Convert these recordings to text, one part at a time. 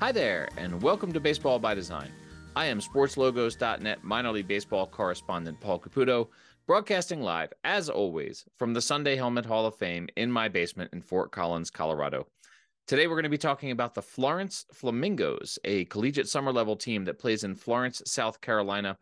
Hi there, and welcome to Baseball by Design. I am SportsLogos.net minor league baseball correspondent Paul Caputo, broadcasting live, as always, from the Sundae Helmet Hall of Fame in my basement in Fort Collins, Colorado. Today, we're going to be talking about the Florence Flamingos, a collegiate summer level team that plays in Florence, South Carolina.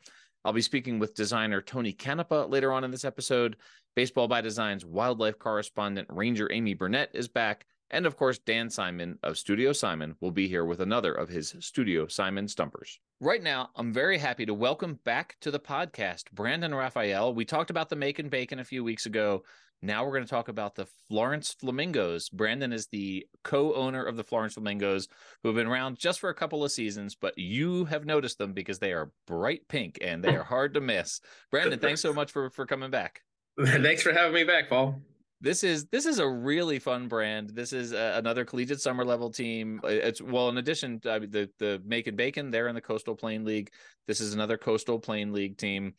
I'll be speaking with designer Tony Canepa later on in this episode. Baseball by Design's wildlife correspondent, Ranger Amy Burnett, is back. And of course, Dan Simon of Studio Simon will be here with another of his Studio Simon Stumpers. Right now, I'm very happy to welcome back to the podcast Brandon Raphael. We talked about the Macon Bacon a few weeks ago. Now we're going to talk about the Florence Flamingos. Brandon is the co owner of the Florence Flamingos, who have been around just for a couple of seasons, but you have noticed them because they are bright pink and they are hard to miss. Brandon, thanks so much for, for coming back. Thanks for having me back, Paul this is this is a really fun brand. This is a, another collegiate summer level team. It's well, in addition, to, I mean, the the Macon Bacon, they're in the Coastal Plain League. This is another Coastal Plain League team.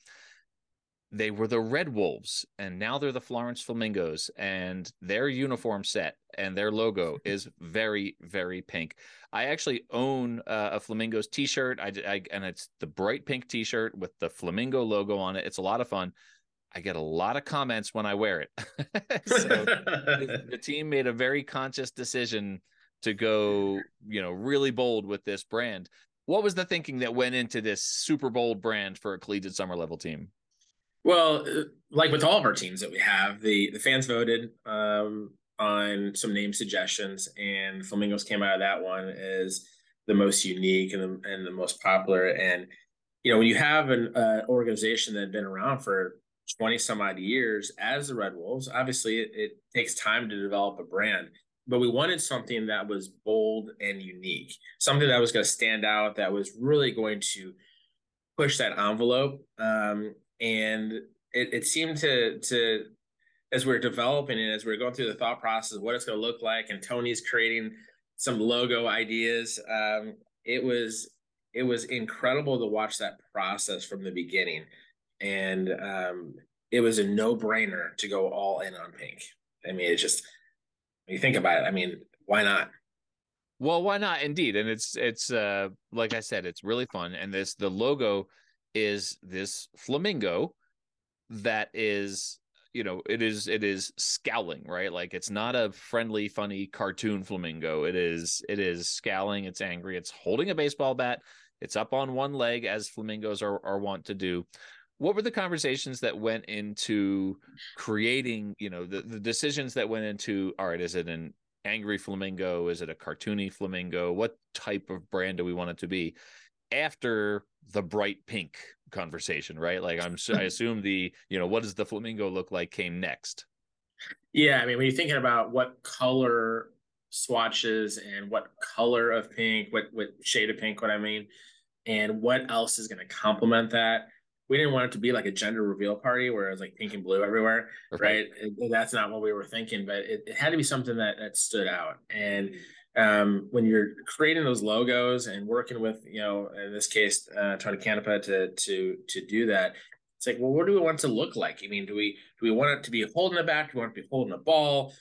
They were the Red Wolves, and now they're the Florence Flamingos, and their uniform set and their logo is very, very pink. I actually own uh, a Flamingos T-shirt, I, I, and it's the bright pink T-shirt with the flamingo logo on it. It's a lot of fun. I get a lot of comments when I wear it. so the, the team made a very conscious decision to go, you know, really bold with this brand. What was the thinking that went into this super bold brand for a collegiate summer level team? Well, uh, like with all of our teams that we have, the the fans voted um, on some name suggestions, and Flamingos came out of that one as the most unique and the, and the most popular. And you know, when you have an uh, organization that had been around for 20 some odd years as the Red Wolves. Obviously, it, it, takes time to develop a brand, but we wanted something that was bold and unique, something that was going to stand out, that was really going to push that envelope. Um, and it, it seemed to, to, as we are developing it, as we are going through the thought process what it's going to look like, and Tony's creating some logo ideas, um, it was it was incredible to watch that process from the beginning and um, it was a no brainer to go all in on Pink. I mean, it's just you think about it, I mean, why not? Well, why not? Indeed, and it's it's uh like I said, it's really fun, and this the logo is this flamingo that is you know it is it is scowling right like it's not a friendly funny cartoon flamingo it is it is scowling it's angry it's holding a baseball bat it's up on one leg as flamingos are, are wont to do what were the conversations that went into creating you know the, the decisions that went into all right is it an angry flamingo? Is it a cartoony flamingo? What type of brand do we want it to be? After the bright pink conversation right? Like i'm i assume the you know what does the flamingo look like came next? Yeah i mean when you're thinking about what color swatches and what color of pink what what shade of pink what i mean and what else is going to complement that we didn't want it to be like a gender reveal party where it was like pink and blue everywhere, right? right? that's not what we were thinking, but it, it, had to be something that that stood out. And um, when you're creating those logos and working with, you know, in this case, uh, Tony Canepa to to to do that, it's like, well, what do we want to look like? I mean, do we do we want it to be holding a bat? Do we want it to be holding a ball?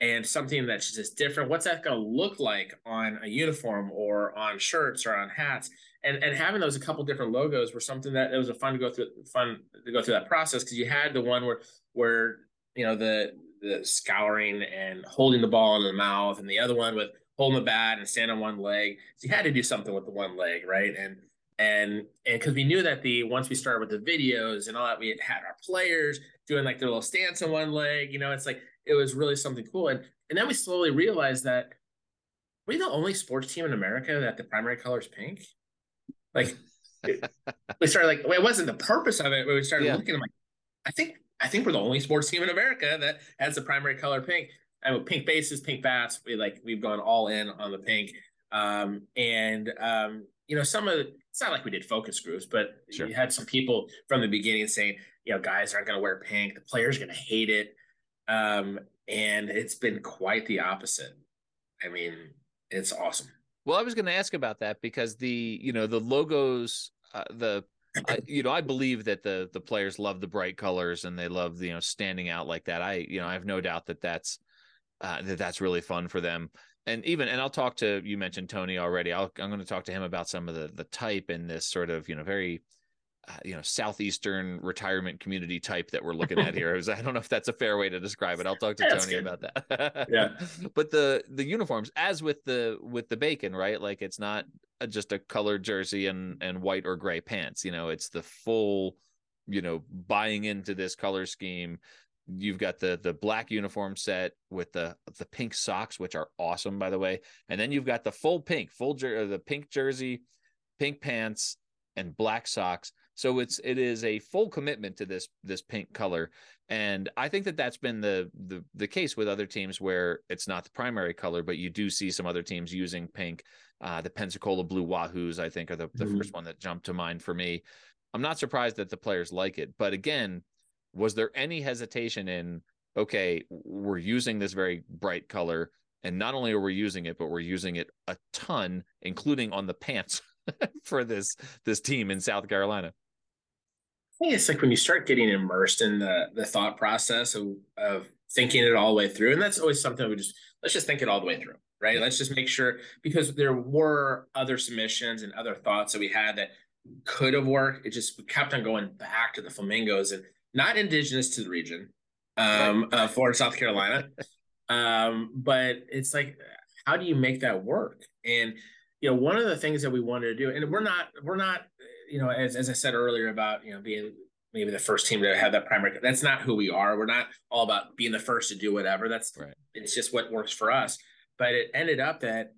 And something that's just different. What's that going to look like on a uniform or on shirts or on hats? and and having those a couple different logos were something that it was a fun to go through fun to go through that process because you had the one where where you know the the scouring and holding the ball in the mouth and the other one with holding the bat and stand on one leg so you had to do something with the one leg right and and and because we knew that the once we started with the videos and all that we had had our players doing like their little stance on one leg you know it's like it was really something cool and and then we slowly realized that we're the only sports team in america that the primary color is pink like we started like well, it wasn't the purpose of it, but we started yeah. looking. I'm like, I think I think we're the only sports team in America that has the primary color pink. I mean, pink bases, pink bats. We like we've gone all in on the pink. Um, and um, you know, some of the, it's not like we did focus groups, but sure. you had some people from the beginning saying, you know, guys aren't going to wear pink. The players going to hate it. Um, and it's been quite the opposite. I mean, it's awesome. Well, I was going to ask about that because the you know the logos, uh, the I, you know I believe that the the players love the bright colors and they love you know standing out like that. I you know I have no doubt that that's uh, that that's really fun for them. and even and I'll talk to you mentioned Tony already. I'll, I'm going to talk to him about some of the the type and this sort of you know very Uh, you know southeastern retirement community type that we're looking at here. I don't know if that's a fair way to describe it. I'll talk to That's Tony about that. Yeah. but the the uniforms, as with the with the bacon, right? Like it's not a, just a colored jersey and and white or gray pants. You know, it's the full you know buying into this color scheme you've got the the black uniform set with the the pink socks which are awesome by the way and then you've got the full pink full jer- uh, the pink jersey pink pants and black socks so it's it is a full commitment to this this pink color. And i think that that's been the the the case with other teams where it's not the primary color but you do see some other teams using pink. Uh the pensacola blue wahoos i think are the, the Mhm. first one that jumped to mind for me. I'm not surprised that the players like it but again was there any hesitation in okay we're using this very bright color and not only are we using it but we're using it a ton including on the pants for this this team in south carolina I think it's like when you start getting immersed in the the thought process of of thinking it all the way through, and that's always something we just let's just think it all the way through, right? Let's just make sure because there were other submissions and other thoughts that we had that could have worked. It just we kept on going back to the flamingos and not indigenous to the region, um, uh, Florence, South Carolina, um, but it's like how do you make that work? And you know, one of the things that we wanted to do, and we're not, we're not, you know, as, as I said earlier about, you know, being maybe the first team to have that primary, that's not who we are. We're not all about being the first to do whatever. That's, Right. it's just what works for us. But it ended up that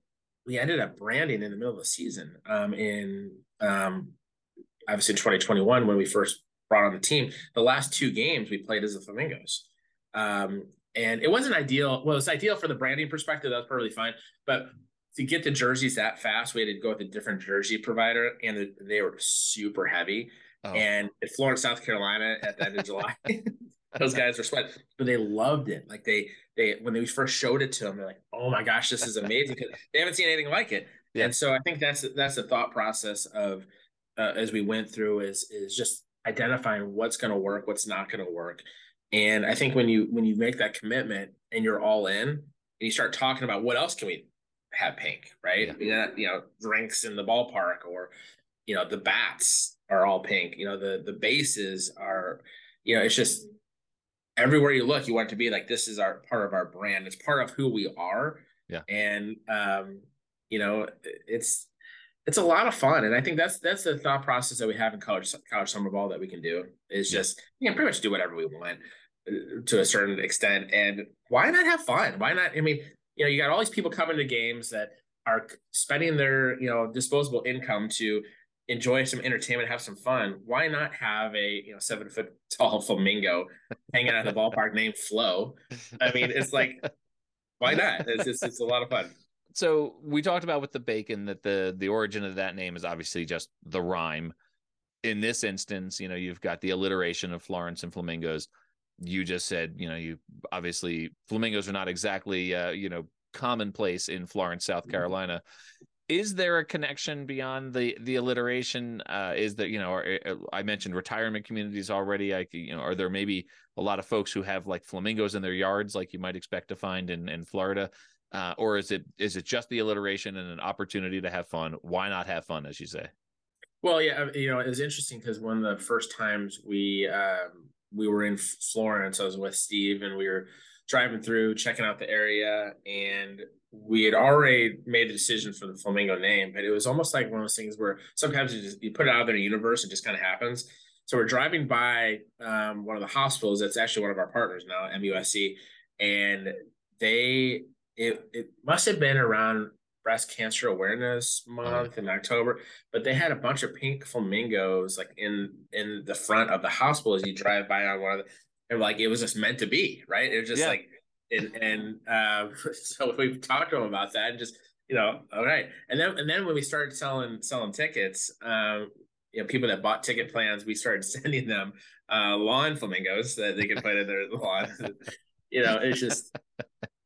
we ended up branding in the middle of the season um, in, um, obviously in 2021, when we first brought on the team, the last two games we played as the Flamingos. Um, and it wasn't ideal. Well, it's ideal for the branding perspective. That's perfectly fine. But to get the jerseys that fast, we had to go with a different jersey provider, and the, they were super heavy. oh, And at Florence, South Carolina, at the end of July, those guys were sweating, but they loved it. Like they, they when they first showed it to them, they're like, "Oh my gosh, this is amazing!" Because they haven't seen anything like it. Yeah. And so I think that's that's the thought process of uh, as we went through is is just identifying what's going to work, what's not going to work. And I think when you when you make that commitment and you're all in, and you start talking about what else can we have pink, right? Yeah. You know, drinks in the ballpark, or you know, the bats are all pink. You know, the the bases are, you know, it's just everywhere you look, you want it to be like this is our part of our brand. It's part of who we are. Yeah. And um, you know, it's it's a lot of fun, and I think that's that's the thought process that we have in college college summer ball that we can do is just you can pretty much do whatever we want uh, to a certain extent, and why not have fun? Why not? I mean, you know, you got all these people coming to games that are spending their you know disposable income to enjoy some entertainment, have some fun. Why not have a you know seven foot tall flamingo hanging out at the ballpark named Flo? I mean, it's like why not? It's just it's a lot of fun. so we talked about with the bacon that the the origin of that name is obviously just the rhyme in this instance you know you've got the alliteration of florence and flamingos you just said you know you obviously flamingos are not exactly uh, you know commonplace in florence south carolina. Is there a connection beyond the the alliteration? Uh is that you know or, uh, i mentioned retirement communities already. I you know are there maybe a lot of folks who have like flamingos in their yards like you might expect to find in in florida? Uh, or is it is it just the alliteration and an opportunity to have fun? Why not have fun, as you say? Well, yeah, you know, it was interesting because one of the first times we um, we were in Florence, I was with Steve, and we were driving through, checking out the area, and we had already made the decision for the flamingo name, but it was almost like one of those things where sometimes you just you put it out there in the universe, it just kind of happens. So we're driving by um, one of the hospitals that's actually one of our partners now, MUSC, and they it it must have been around breast cancer awareness month in October, but they had a bunch of pink flamingos like in in the front of the hospital as you drive by on one of the and like it was just meant to be, right? It was just Yeah. like and and um so we talked to them about that and just you know, all right. And then and then when we started selling selling tickets, um, you know, people that bought ticket plans, we started sending them uh lawn flamingos that they could put in their lawn. you know, it's just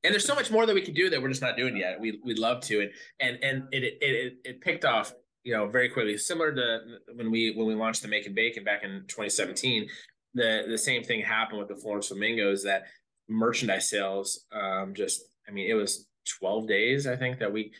and there's so much more that we can do that we're just not doing yet. We we'd love to, and and and it it it, it picked off, you know, very quickly. Similar to when we when we launched the Macon Bacon back in 2017, the the same thing happened with the Florence Flamingos. That merchandise sales, um, just I mean, it was 12 days, I think, that we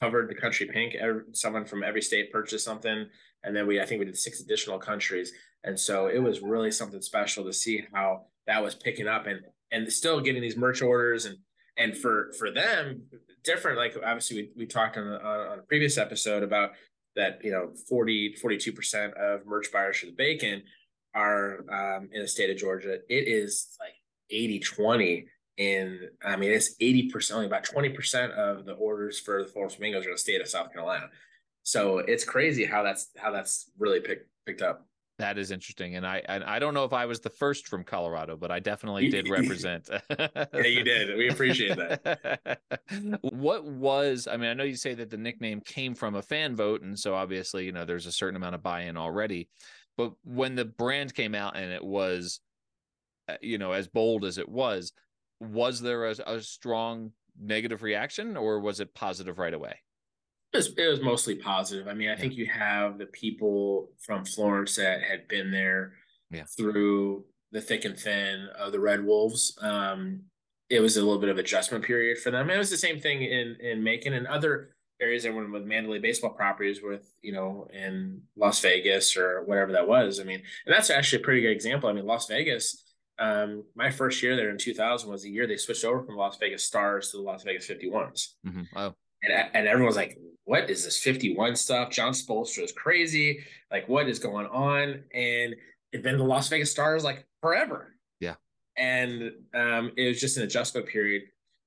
covered the country pink. Someone from every state purchased something. And then we, I think we did six additional countries. And so it was really something special to see how that was picking up and, and still getting these merch orders and, and for, for them different, like obviously we, we talked on, on, on a previous episode about that, you know, 40, 42% of merch buyers for the bacon are um, in the state of Georgia. It is like 80, 20 in I mean it's 80% only about 20% of the orders for the Florence Flamingos are in the state of South Carolina. So it's crazy how that's how that's really picked picked up. That is interesting, and I and I don't know if I was the first from Colorado, but I definitely did represent. yeah, you did. We appreciate that. what was? I mean, I know you say that the nickname came from a fan vote, and so obviously, you know, there's a certain amount of buy-in already. But when the brand came out and it was, uh, you know, as bold as it was, was there a, a strong negative reaction or was it positive right away? It was, it was mostly positive. I mean, I yeah. think you have the people from Florence that had been there yeah. through the thick and thin of the Red Wolves. Um, it was a little bit of adjustment period for them. It was the same thing in in Macon and other areas that were with Mandalay baseball properties with, you know, in Las Vegas or whatever that was. I mean, and that's actually a pretty good example. I mean, Las Vegas um, my first year there in 2000 was the year they switched over from Las Vegas Stars to the Las Vegas 51s. Mm-hmm. Oh. And, and everyone's like, what is this 51 stuff? Jon Spoelstra is crazy. Like, what is going on? And it been the Las Vegas Stars like forever. Yeah. And um, it was just an adjustment period.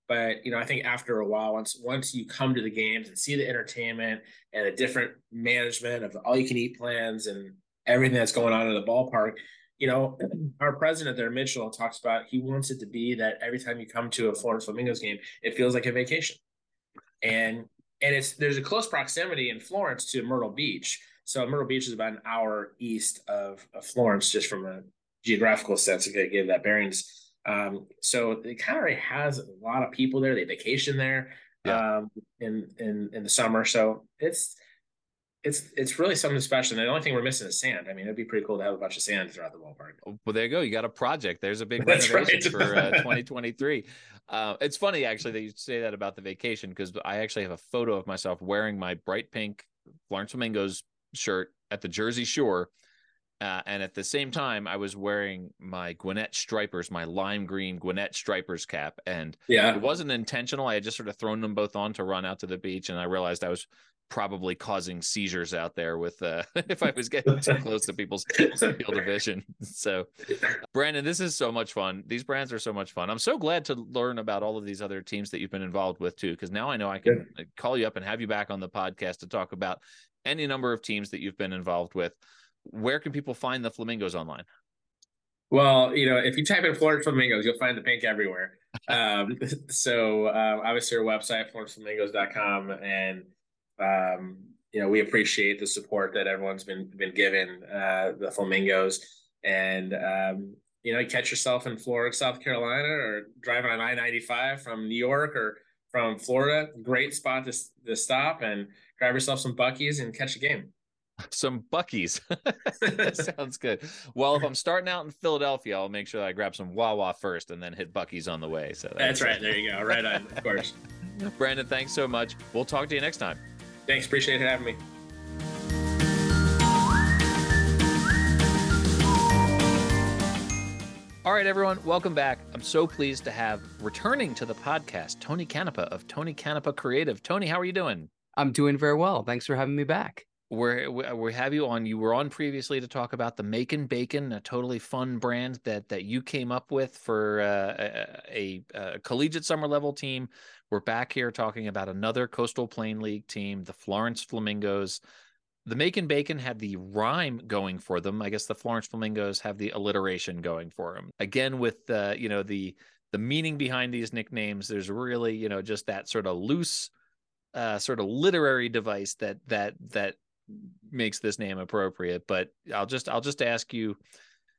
But you know, I think after a while, once once you come to the games and see the entertainment and the different management of all you can eat plans and everything that's going on in the ballpark, you know, our president there, Mitchell, talks about he wants it to be that every time you come to a Florence Flamingos game, it feels like a vacation. And and it's there's a close proximity in Florence to Myrtle Beach. So Myrtle Beach is about an hour east of, of Florence, just from a geographical sense to give that bearings. Um, so it kind of already has a lot of people there. They vacation there yeah. um, in in in the summer. So it's it's it's really something special. And the only thing we're missing is sand. I mean, it'd be pretty cool to have a bunch of sand throughout the ballpark. Oh, well, there you go. You got a project. There's a big That's renovation right. for uh, 2023. Uh, it's funny actually that you say that about the vacation because I actually have a photo of myself wearing my bright pink Florence Flamingos shirt at the Jersey Shore. Uh, and at the same time, I was wearing my Gwinnett Stripers, my lime green Gwinnett Stripers cap. And yeah, it wasn't intentional. I had just sort of thrown them both on to run out to the beach. And I realized I was probably causing seizures out there with uh, if I was getting too close to people's field of vision. So, Brandon, this is so much fun. These brands are so much fun. I'm so glad to learn about all of these other teams that you've been involved with too, because now I know I can yeah. call you up and have you back on the podcast to talk about any number of teams that you've been involved with. Where can people find the Flamingos online? Well, you know, if you type in Florence Flamingos, you'll find the pink everywhere. Um, so uh, obviously our website, florenceflamingos.com and um, you know, we appreciate the support that everyone's been been given uh, the Flamingos, and um, you know, catch yourself in Florence, South Carolina, or driving on I ninety five from New York or from Florida. Great spot to to stop and grab yourself some Buc-ee's and catch a game. Some Buc-ee's. sounds good. Well, if I'm starting out in Philadelphia, I'll make sure that I grab some Wawa first and then hit Buc-ee's on the way. So that's, that's right. There you go. Right on. Of course. Brandon, thanks so much. We'll talk to you next time. Thanks. Appreciate having me. All right, everyone, welcome back. I'm so pleased to have returning to the podcast Tony Canepa of Tony Canepa Creative. Tony, how are you doing? I'm doing very well. Thanks for having me back. We're, we have you on. You were on previously to talk about the Macon Bacon, a totally fun brand that that you came up with for uh, a, a, collegiate summer level team we're back here talking about another Coastal Plain League team, the Florence Flamingos. The Macon Bacon had the rhyme going for them. I guess the Florence Flamingos have the alliteration going for them. Again, with uh, you know the the meaning behind these nicknames, there's really you know just that sort of loose, uh, sort of literary device that that that makes this name appropriate. But I'll just I'll just ask you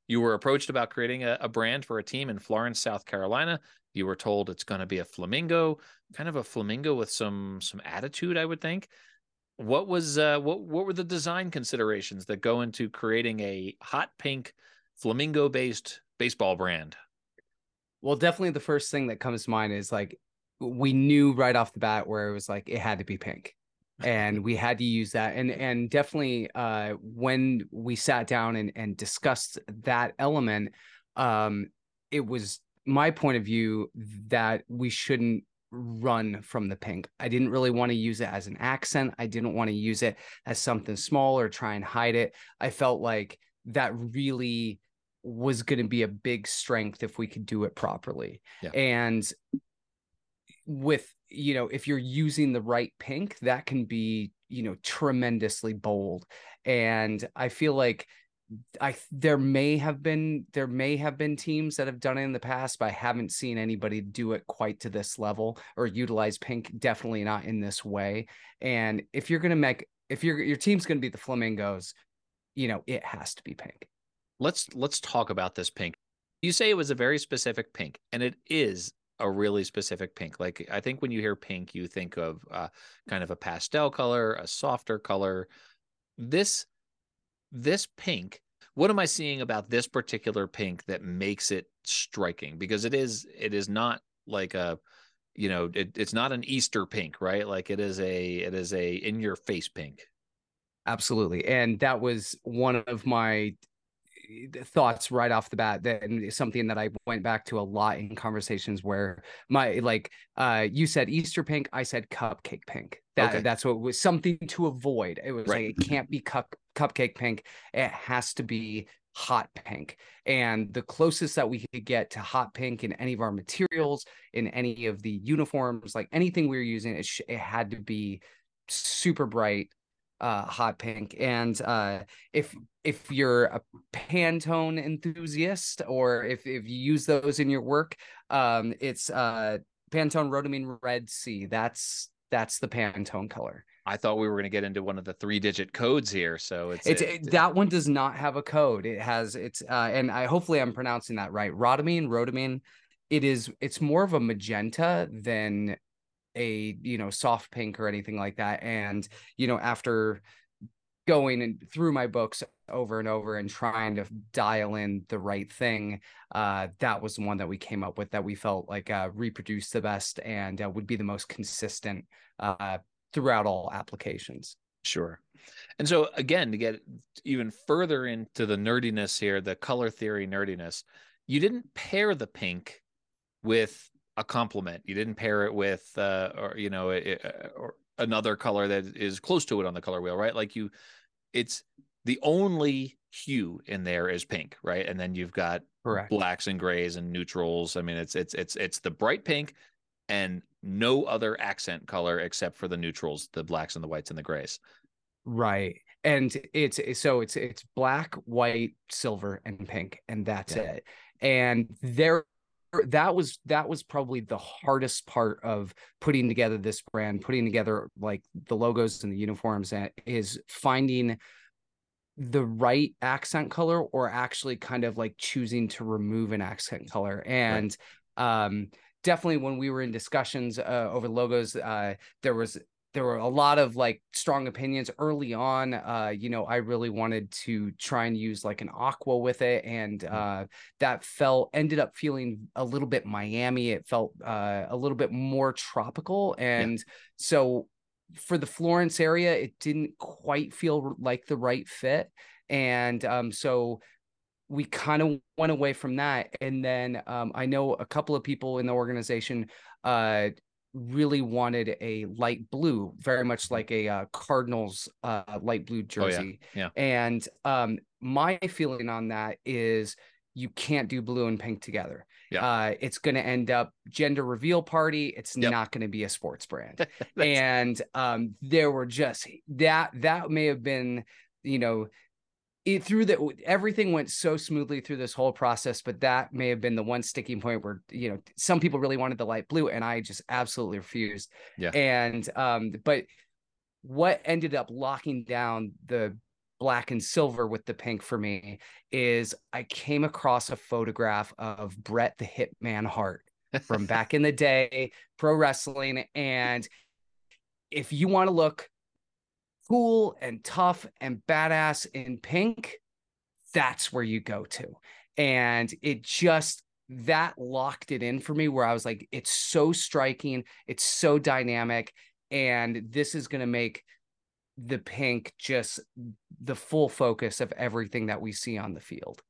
you were approached about creating a, a, brand for a team in Florence, South Carolina. You were told it's going to be a flamingo, kind of a flamingo with some some attitude, I would think. What was uh, what what were the design considerations that go into creating a hot pink flamingo based baseball brand? Well, definitely the first thing that comes to mind is like we knew right off the bat where it was like it had to be pink and we had to use that and and definitely uh when we sat down and and discussed that element um it was my point of view that we shouldn't run from the pink. I didn't really want to use it as an accent. I didn't want to use it as something small or try and hide it. I felt like that really was going to be a big strength if we could do it properly. Yeah. And with, you know, if you're using the right pink, that can be, you know, tremendously bold. And I feel like I there may have been there may have been teams that have done it in the past, but I haven't seen anybody do it quite to this level or utilize pink. Definitely not in this way. And if you're gonna make if your your team's gonna be the flamingos, you know it has to be pink. Let's let's talk about this pink. You say it was a very specific pink, and it is a really specific pink. Like I think when you hear pink, you think of uh, kind of a pastel color, a softer color. This this pink what am i seeing about this particular pink that makes it striking because it is it is not like a you know it, it's not an easter pink right like it is a it is a in your face pink absolutely and that was one of my thoughts right off the bat that something that I went back to a lot in conversations where my like uh you said Easter pink, I said cupcake pink. That okay. that's what was something to avoid. It was right. like it can't be cup cupcake pink. It has to be hot pink. And the closest that we could get to hot pink in any of our materials, in any of the uniforms, like anything we were using, it, sh- it had to be super bright uh, hot pink. And uh, if if you're a Pantone enthusiast or if if you use those in your work, um, it's uh, Pantone Rhodamine Red C. That's that's the Pantone color. I thought we were going to get into one of the three digit codes here. So it's, it's it, that one does not have a code. It has it's uh, and I hopefully I'm pronouncing that right. Rhodamine, rhodamine. It is it's more of a magenta than a you know soft pink or anything like that and you know after going and through my books over and over and trying to dial in the right thing uh that was the one that we came up with that we felt like uh reproduced the best and uh, would be the most consistent uh throughout all applications. Sure. And so again to get even further into the nerdiness here the color theory nerdiness you didn't pair the pink with a complement. You didn't pair it with, uh, or you know, it, or another color that is close to it on the color wheel, right? Like you, it's the only hue in there is pink, right? And then you've got Correct. blacks and grays and neutrals. I mean, it's it's it's it's the bright pink and no other accent color except for the neutrals, the blacks and the whites and the grays. Right. And it's so it's it's black, white, silver, and pink, and that's yeah. it. And there that was that was probably the hardest part of putting together this brand putting together like the logos and the uniforms and is finding the right accent color or actually kind of like choosing to remove an accent color and right. um definitely when we were in discussions uh, over logos uh there was there were a lot of like strong opinions early on uh you know i really wanted to try and use like an aqua with it and mm-hmm. uh that felt ended up feeling a little bit miami it felt uh a little bit more tropical and yeah. so for the florence area it didn't quite feel like the right fit and um so we kind of went away from that and then um, i know a couple of people in the organization uh, really wanted a light blue, very much mm-hmm. like a uh, Cardinals uh, light blue jersey. Oh, yeah. yeah. And um, my feeling on that is you can't do blue and pink together. Yeah. Uh, it's going to end up gender reveal party. It's yep. not going to be a sports brand. and um, there were just that that may have been, you know, it through that everything went so smoothly through this whole process but that may have been the one sticking point where you know some people really wanted the light blue and i just absolutely refused. Yeah. And um but what ended up locking down the black and silver with the pink for me is i came across a photograph of brett the hitman hart from back in the day pro wrestling and if you want to look cool and tough and badass in pink, that's where you go to. And it just that locked it in for me where I was like, it's so striking, it's so dynamic, and this is going to make the pink just the full focus of everything that we see on the field.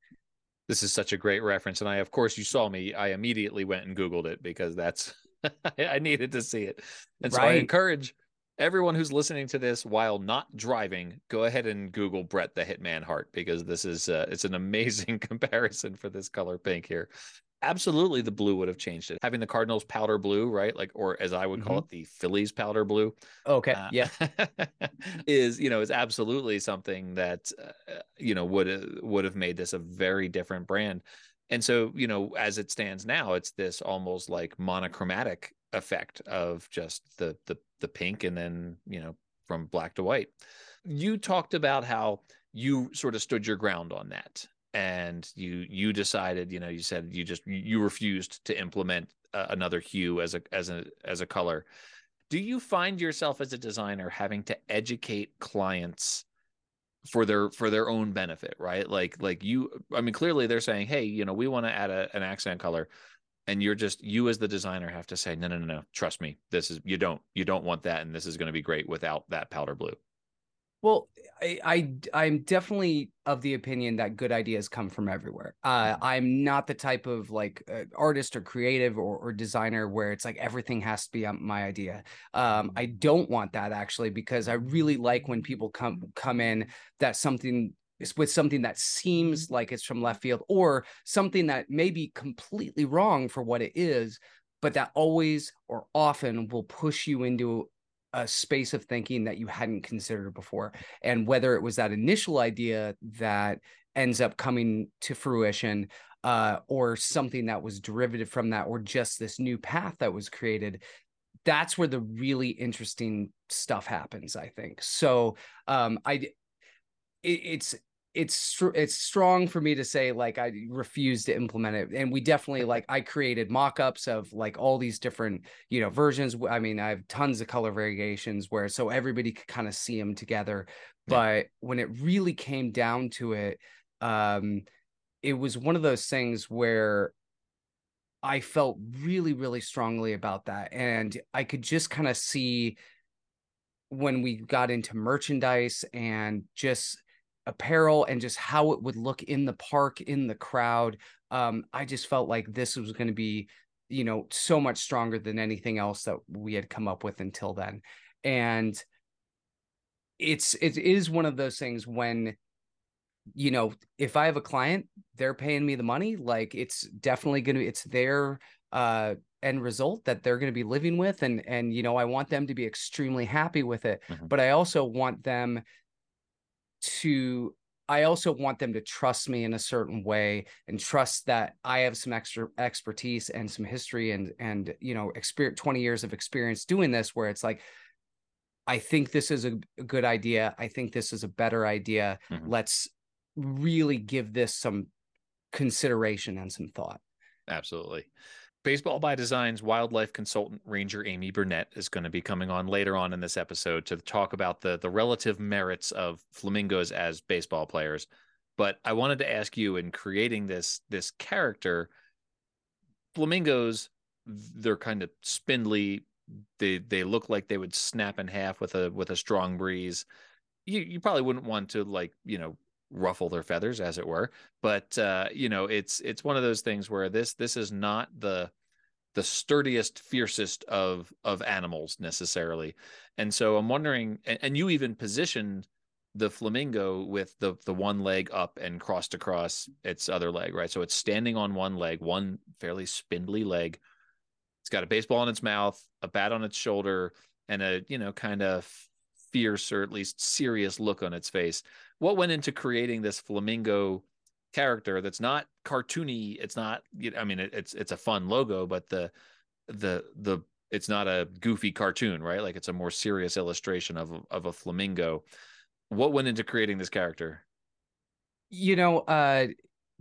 This is such a great reference. And I, of course, you saw me. I immediately went and Googled it because that's, I needed to see it. And so right. I encourage everyone who's listening to this while not driving, go ahead and Google Brett the Hitman Hart because this is, uh, it's an amazing comparison for this color pink here absolutely the blue would have changed it. Having the Cardinals powder blue, right? Like, or as I would call mm-hmm. it, the Phillies powder blue. Okay. Uh, yeah. is, you know, is absolutely something that, uh, you know, would, would have made this a very different brand. And so, you know, as it stands now, it's this almost like monochromatic effect of just the, the, the pink and then, you know, from black to white. You talked about how you sort of stood your ground on that and you you decided you know you said you just you refused to implement uh, another hue as a as a as a color. Do you find yourself as a designer having to educate clients for their for their own benefit right? Like like you i mean clearly they're saying hey you know we want to add a, an accent color and you're just you as the designer have to say no no no no trust me this is you don't you don't want that and this is going to be great without that powder blue well, I, I am definitely of the opinion that good ideas come from everywhere. Uh, mm-hmm. I'm not the type of like uh, artist or creative or, or, designer where it's like everything has to be my idea. Um, I don't want that actually because I really like when people come come in that something with something that seems like it's from left field or something that may be completely wrong for what it is, but that always or often will push you into a space of thinking that you hadn't considered before. And whether it was that initial idea that ends up coming to fruition uh, or something that was derivative from that, or just this new path that was created, that's where the really interesting stuff happens, I think. So um, I, it, it's it's it's strong for me to say like I refuse to implement it and we definitely like I created mock-ups of like all these different you know versions I mean I have tons of color variations where so everybody could kind of see them together but when it really came down to it um it was one of those things where I felt really really strongly about that and I could just kind of see when we got into merchandise and just apparel and just how it would look in the park in the crowd um, i just felt like this was going to be you know so much stronger than anything else that we had come up with until then and it's it is one of those things when you know if i have a client they're paying me the money like it's definitely going to it's their uh end result that they're going to be living with and and you know i want them to be extremely happy with it mm-hmm. but i also want them to I also want them to trust me in a certain way and trust that I have some extra expertise and some history and and you know experience 20 years of experience doing this where it's like I think this is a, good idea. I think this is a better idea. Mm-hmm. Let's really give this some consideration and some thought. Absolutely. Baseball by Design's wildlife consultant ranger Amy Burnett is going to be coming on later on in this episode to talk about the the relative merits of flamingos as baseball players. But I wanted to ask you in creating this this character, flamingos, they're kind of spindly. They they look like they would snap in half with a with a strong breeze. You you probably wouldn't want to like you know ruffle their feathers as it were. But uh you know it's it's one of those things where this this is not the the sturdiest fiercest of of animals necessarily. And so i'm wondering and, and you even positioned the flamingo with the the one leg up and crossed across its other leg right? So it's standing on one leg one fairly spindly leg. It's got a baseball in its mouth a bat on its shoulder and a you know kind of fierce or at least serious look on its face what went into creating this flamingo character that's not cartoony it's not i mean it, it's it's a fun logo but the the the it's not a goofy cartoon right? Like it's a more serious illustration of of a flamingo. What went into creating this character? You know uh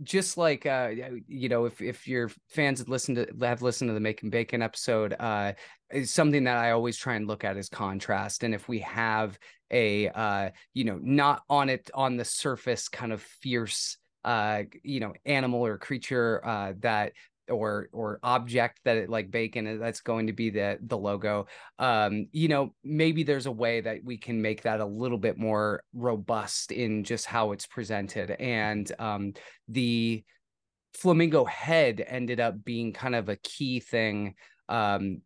just like uh you know if if your fans have listened to have listened to the Macon Bacon episode uh is something that i always try and look at is contrast. And if we have a uh you know not on it on the surface kind of fierce uh you know animal or creature uh that or or object that it like bacon that's going to be the the logo um you know maybe there's a way that we can make that a little bit more robust in just how it's presented and um the flamingo head ended up being kind of a key thing um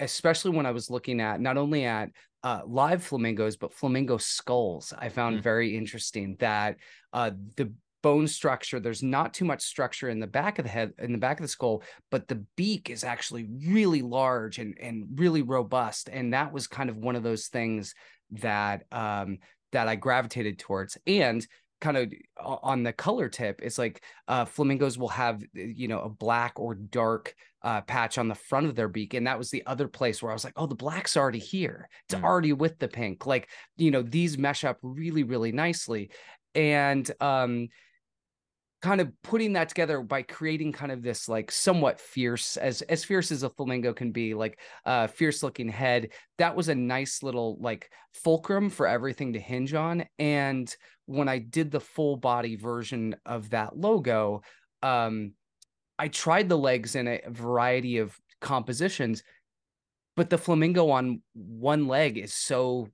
especially when i was looking at not only at uh, live flamingos but flamingo skulls i found mm. very interesting that uh, the bone structure there's not too much structure in the back of the head in the back of the skull but the beak is actually really large and and really robust and that was kind of one of those things that um that i gravitated towards and kind of on the color tip it's like uh, flamingos will have you know a black or dark uh, patch on the front of their beak and that was the other place where i was like oh the black's already here it's mm. already with the pink like you know these mesh up really really nicely and um kind of putting that together by creating kind of this like somewhat fierce as as fierce as a flamingo can be like uh fierce looking head that was a nice little like fulcrum for everything to hinge on. And when i did the full body version of that logo um i tried the legs in a variety of compositions but the flamingo on one leg is so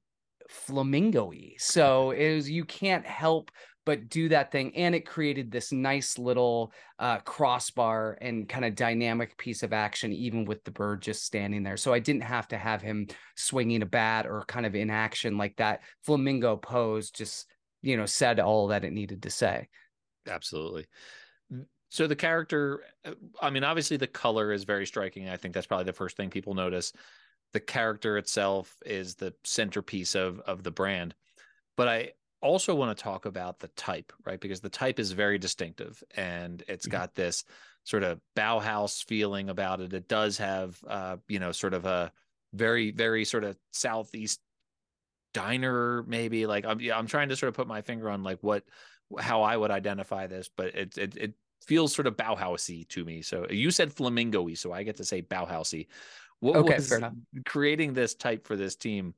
flamingo-y. So is you can't help but do that thing. And it created this nice little uh, crossbar and kind of dynamic piece of action, even with the bird just standing there. So I didn't have to have him swinging a bat or kind of in action like that. Flamingo pose just, you know, said all that it needed to say. Absolutely. So the character, uh, I mean, obviously the color is very striking. I think that's probably the first thing people notice. The character itself is the centerpiece of of the brand. But I also want to talk about the type, right? Because the type is very distinctive and it's mm-hmm. got this sort of Bauhaus feeling about it. It does have, uh, you know, sort of a very, very sort of southeast diner, maybe. Like I'm, yeah, I'm trying to sort of put my finger on like what, how I would identify this, but it, it, it feels sort of Bauhausy to me. So you said flamingo-y, so I get to say Bauhausy. What okay, was creating this type for this team?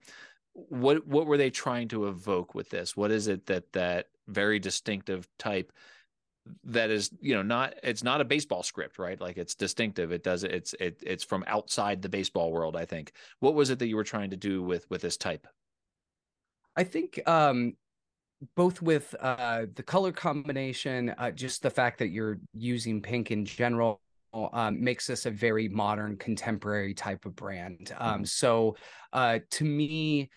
What what were they trying to evoke with this? What is it that that very distinctive type that is you know not it's not a baseball script right? Like it's distinctive. It does it's it, it's from outside the baseball world i think. What was it that you were trying to do with with this type? I think um both with uh the color combination uh, just the fact that you're using pink in general um, makes this a very modern contemporary type of brand. Um mm-hmm. so uh to me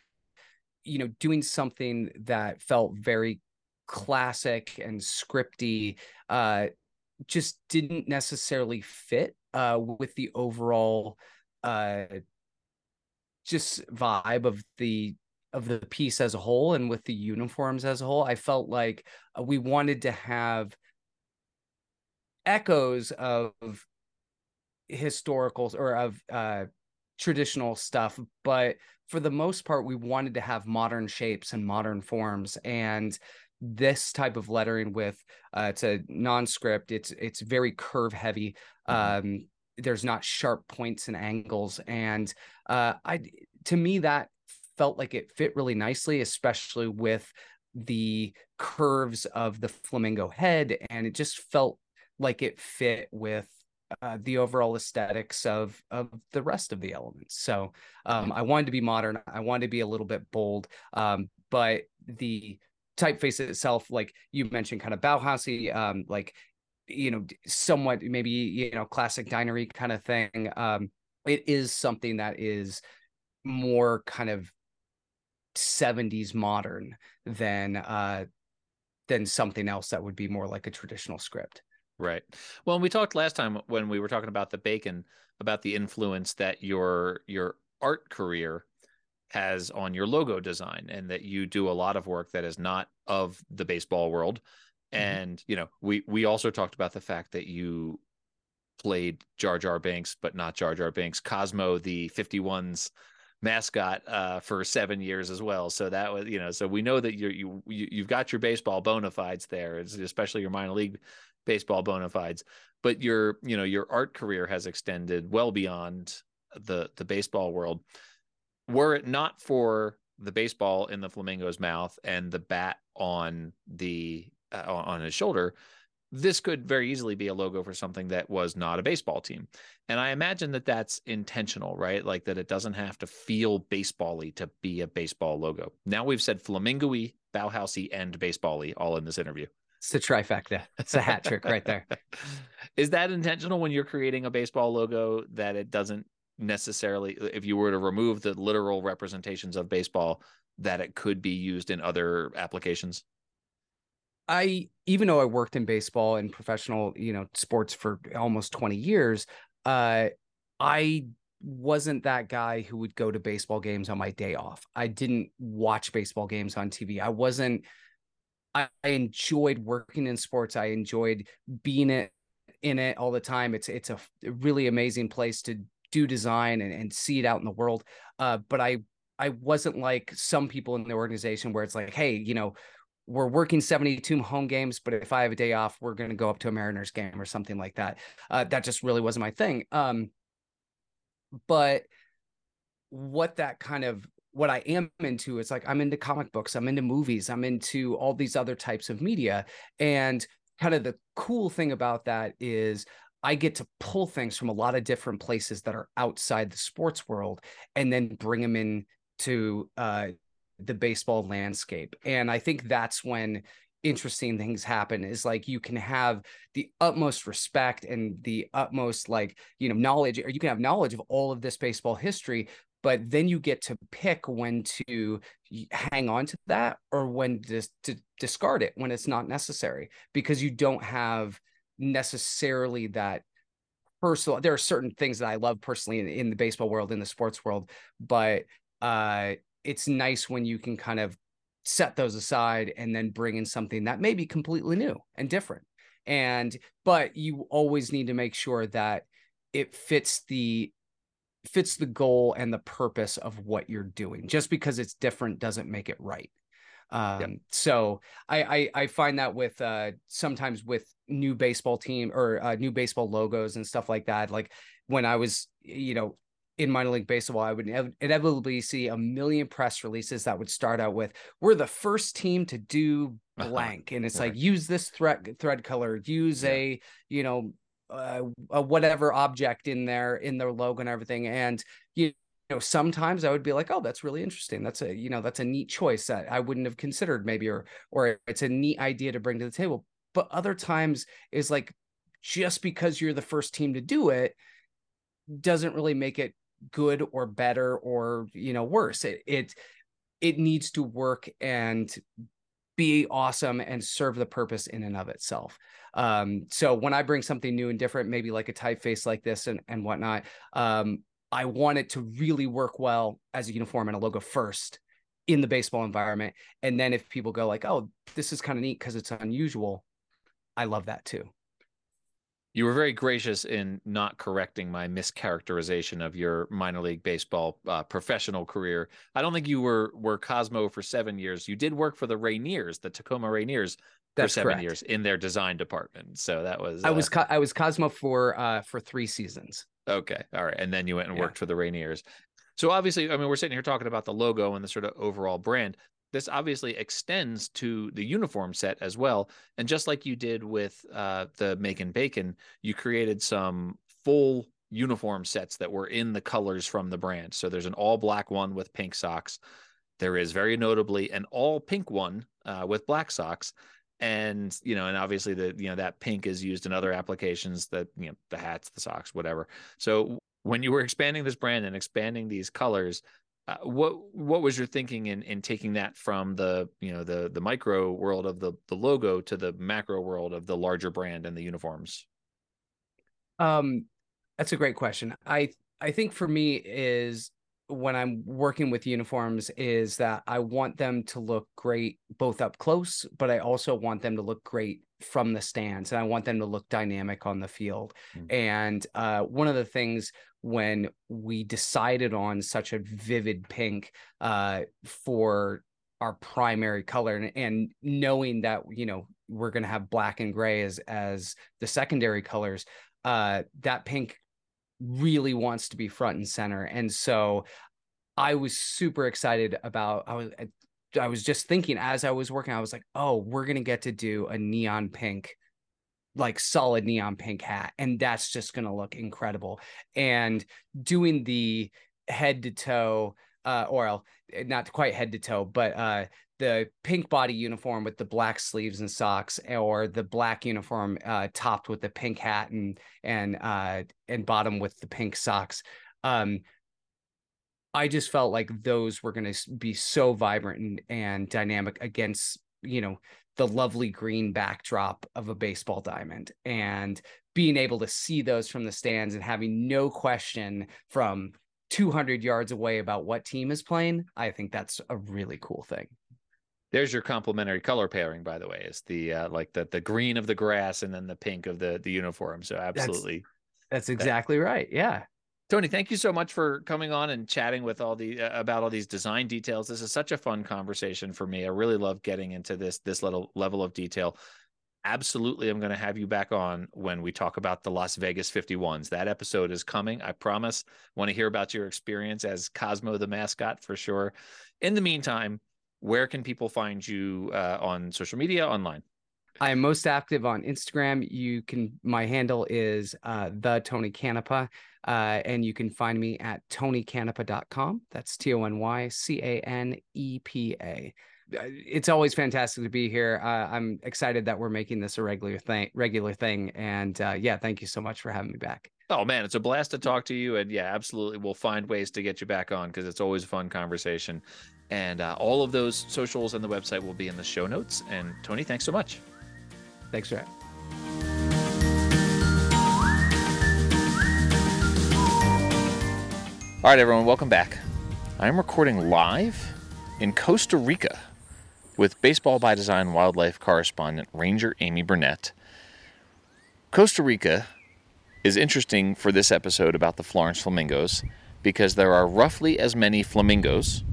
you know doing something that felt very classic and scripty uh just didn't necessarily fit uh with the overall uh just vibe of the of the piece as a whole and with the uniforms as a whole. I felt like uh, we wanted to have echoes of historicals or of uh traditional stuff but for the most part, we wanted to have modern shapes and modern forms. And this type of lettering with uh, it's a non-script. It's it's very curve heavy. Mm-hmm. Um, there's not sharp points and angles, and uh, I to me that felt like it fit really nicely, especially with the curves of the flamingo head, and it just felt like it fit with uh, the overall aesthetics of of the rest of the elements. So um, I wanted to be modern. I wanted to be a little bit bold, um, but the typeface itself, like you mentioned, kind of Bauhausy, um, like you know, somewhat maybe you know, classic dinery kind of thing. Um, it is something that is more kind of 70s modern than uh than something else that would be more like a traditional script. Right. Well, we talked last time when we were talking about the bacon about the influence that your your art career has on your logo design and that you do a lot of work that is not of the baseball world. Mm-hmm. And, you know, we we also talked about the fact that you played Jar Jar Binks, but not Jar Jar Binks, Cosmo, the 51's mascot uh, for seven years as well. So that was, you know, so we know that you're, you, you you've got your baseball bona fides there, especially your minor league baseball bona fides, but your you know your art career has extended well beyond the the baseball world. Were it not for the baseball in the flamingo's mouth and the bat on the uh, on his shoulder, this could very easily be a logo for something that was not a baseball team. And I imagine that that's intentional, right? Like that it doesn't have to feel baseball-y to be a baseball logo. Now we've said flamingo-y, Bauhausy, and baseball-y all in this interview. It's a trifecta. It's a hat trick right there. Is that intentional when you're creating a baseball logo that it doesn't necessarily, if you were to remove the literal representations of baseball, that it could be used in other applications? I even though I worked in baseball and professional, you know, sports for almost 20 years, uh I wasn't that guy who would go to baseball games on my day off. I didn't watch baseball games on TV. I wasn't I, I enjoyed working in sports. I enjoyed being it in it all the time. It's it's a really amazing place to do design and, and see it out in the world. Uh, but I I wasn't like some people in the organization where it's like, hey, you know, we're working 72 home games, but if I have a day off, we're going to go up to a Mariners game or something like that. Uh, that just really wasn't my thing. Um, but what that kind of what I am into is like I'm into comic books, I'm into movies, I'm into all these other types of media. And kind of the cool thing about that is I get to pull things from a lot of different places that are outside the sports world and then bring them in to uh, the baseball landscape. And I think that's when interesting things happen is like you can have the utmost respect and the utmost like you know knowledge or you can have knowledge of all of this baseball history but then you get to pick when to hang on to that or when to, to discard it when it's not necessary because you don't have necessarily that personal there are certain things that i love personally in, in the baseball world in the sports world but uh it's nice when you can kind of set those aside and then bring in something that may be completely new and different. And but you always need to make sure that it fits the fits the goal and the purpose of what you're doing. Just because it's different doesn't make it right. Um, yep. so I, I, I find that with uh sometimes with new baseball team or uh, new baseball logos and stuff like that. Like when I was, you know, in minor league baseball, I would inevitably see a million press releases that would start out with, "We're the first team to do uh-huh. blank," and it's right. like use this thread thread color, use yeah. a you know uh, a whatever object in there in their logo and everything, and you know sometimes I would be like, "Oh, that's really interesting. That's a you know that's a neat choice that I wouldn't have considered maybe, or or it's a neat idea to bring to the table." But other times is like just because you're the first team to do it doesn't really make it good or better or you know worse it it it needs to work and be awesome and serve the purpose in and of itself. Um, so when I bring something new and different, maybe like a typeface like this and, and whatnot, um, I want it to really work well as a uniform and a logo first in the baseball environment. And then if people go like, oh, this is kind of neat because it's unusual, I love that too. You were very gracious in not correcting my mischaracterization of your minor league baseball uh, professional career. I don't think you were were Cosmo for seven years. You did work for the Rainiers, the Tacoma Rainiers, That's for seven correct. years in their design department. So that was uh, I was I was Cosmo for uh, for three seasons. Okay, all right, and then you went and worked for the Rainiers. So obviously, I mean, we're sitting here talking about the logo and the sort of overall brand this obviously extends to the uniform set as well. And just like you did with uh, the Macon Bacon, you created some full uniform sets that were in the colors from the brand. So there's an all black one with pink socks. There is very notably an all pink one uh, with black socks. And you know, and obviously the you know that pink is used in other applications that you know the hats, the socks, whatever. So when you were expanding this brand and expanding these colors, uh, what what was your thinking in in taking that from the you know the the micro world of the the logo to the macro world of the larger brand and the uniforms? Um that's a great question. I i think for me is when i'm working with uniforms is that i want them to look great both up close but i also want them to look great from the stands and i want them to look dynamic on the field mm-hmm. and uh, one of the things when we decided on such a vivid pink uh, for our primary color and, and knowing that you know we're going to have black and gray as as the secondary colors uh that pink really wants to be front and center and so i was super excited about i was i was just thinking as i was working i was like oh we're to get to do a neon pink like solid neon pink hat and that's just to look incredible and doing the head to toe uh or not quite head to toe but uh the pink body uniform with the black sleeves and socks or the black uniform uh topped with the pink hat and and uh and bottom with the pink socks um I just felt like those were going to be so vibrant and, and dynamic against, you know, the lovely green backdrop of a baseball diamond. And being able to see those from the stands and having no question from 200 yards away about what team is playing i think that's a really cool thing. There's your complementary color pairing by the way is the uh, like the the green of the grass and then the pink of the the uniform. So absolutely that's, that's exactly that, right. Yeah Tony, thank you so much for coming on and chatting with all the uh, about all these design details. This is such a fun conversation for me. I really love getting into this this little level of detail. Absolutely, I'm going to have you back on when we talk about the Las Vegas 51s. That episode is coming. I promise. Want to hear about your experience as Cosmo the mascot for sure. In the meantime, where can people find you uh, on social media online? I am most active on Instagram. You can my handle is uh, the Tony Canepa. Uh, and you can find me at tonycanepa.com. That's T O N Y C A N E P A. Uh, it's always fantastic to be here. Uh, I'm excited that we're making this a regular thing. Regular thing, and uh, yeah, thank you so much for having me back. Oh man, it's a blast to talk to you, and yeah, absolutely, we'll find ways to get you back on because it's always a fun conversation. And uh, all of those socials and the website will be in the show notes. And Tony, thanks so much. Thanks for All right, everyone, welcome back. I'm recording live in Costa Rica with Baseball by Design wildlife correspondent Ranger Amy Burnett. Costa Rica is interesting for this episode about the Florence Flamingos because there are roughly as many flamingos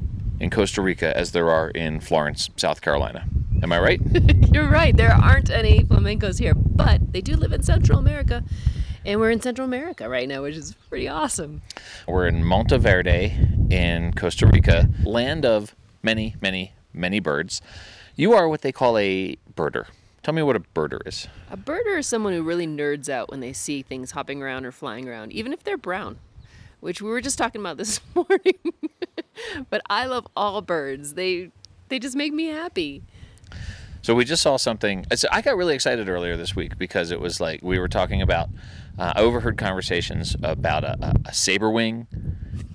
in Costa Rica as there are in Florence, South Carolina. Am I right? You're right. There aren't any flamingos here, but they do live in Central America and we're in Central America right now, which is pretty awesome. We're in Monteverde in Costa Rica, land of many, many, many birds. You are what they call a birder. Tell me what a birder is. A birder is someone who really nerds out when they see things hopping around or flying around, even if they're brown, which we were just talking about this morning. but I love all birds. They they just make me happy. So we just saw something. I got really excited earlier this week because it was like we were talking about uh, I overheard conversations about a, a, a sabrewing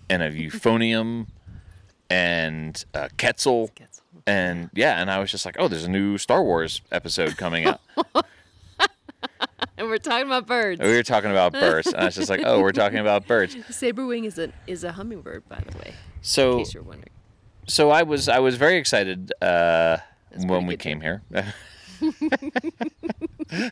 and a euphonium and a quetzal. quetzal. And yeah, and I was just like, oh, there's a new Star Wars episode coming out. and we're talking about birds. We were talking about birds. And I was just like, oh, we're talking about birds. Sabrewing is a is a hummingbird, by the way. So, in case you're wondering. So I was I was very excited uh, when we came here. I'm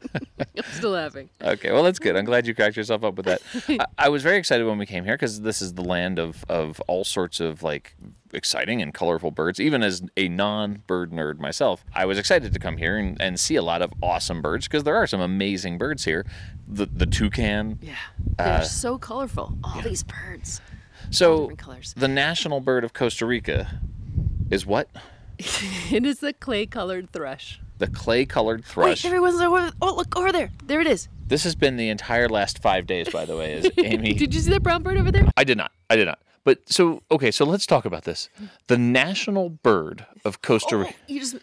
still laughing. Okay, well that's good. I'm glad you cracked yourself up with that. I, I was very excited when we came here because this is the land of of all sorts of like exciting and colorful birds. Even as a non-bird nerd myself, I was excited to come here and, and see a lot of awesome birds because there are some amazing birds here. The the toucan. Yeah, they're uh, so colorful. All yeah. these birds. So the national bird of Costa Rica is what? it is the clay-colored thrush the clay colored thrush. Wait, everyone's over. Oh, look over there. There it is. This has been the entire last five days, by the way. Is Amy? did you see that brown bird over there? I did not. I did not. But so okay, so let's talk about this. The national bird of Costa oh, Rica. Oh, you just.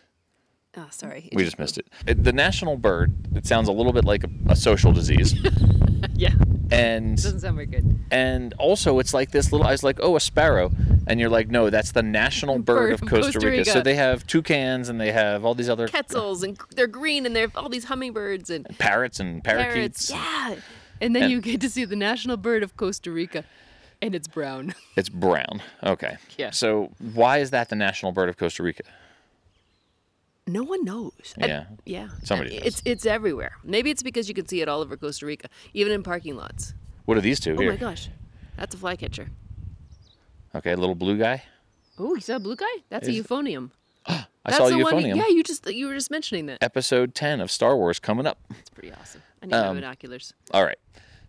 Oh, sorry. We just missed it. it. The national bird. It sounds a little bit like a, a social disease. yeah. And doesn't sound very good. And also, it's like this little. I was like, oh, a sparrow, and you're like, no, that's the national bird, bird of Costa, Costa Rica. Rica. So they have toucans and they have all these other quetzals, and they're green, and they have all these hummingbirds and, and parrots and parakeets. Parrots, yeah. And then and, you get to see the national bird of Costa Rica. And it's brown. It's brown. Okay. Yeah. So why is that the national bird of Costa Rica? No one knows. Yeah. I, yeah. Somebody It's it's everywhere. Maybe it's because you can see it all over Costa Rica, even in parking lots. What are these two oh here? my gosh. That's a flycatcher. Okay, a little blue guy. Oh, you saw a blue guy? That's Is... a euphonium. I That's saw a euphonium. One, yeah, you just you were just mentioning that. Episode 10 of Star Wars coming up. That's pretty awesome. I need um, binoculars. All right.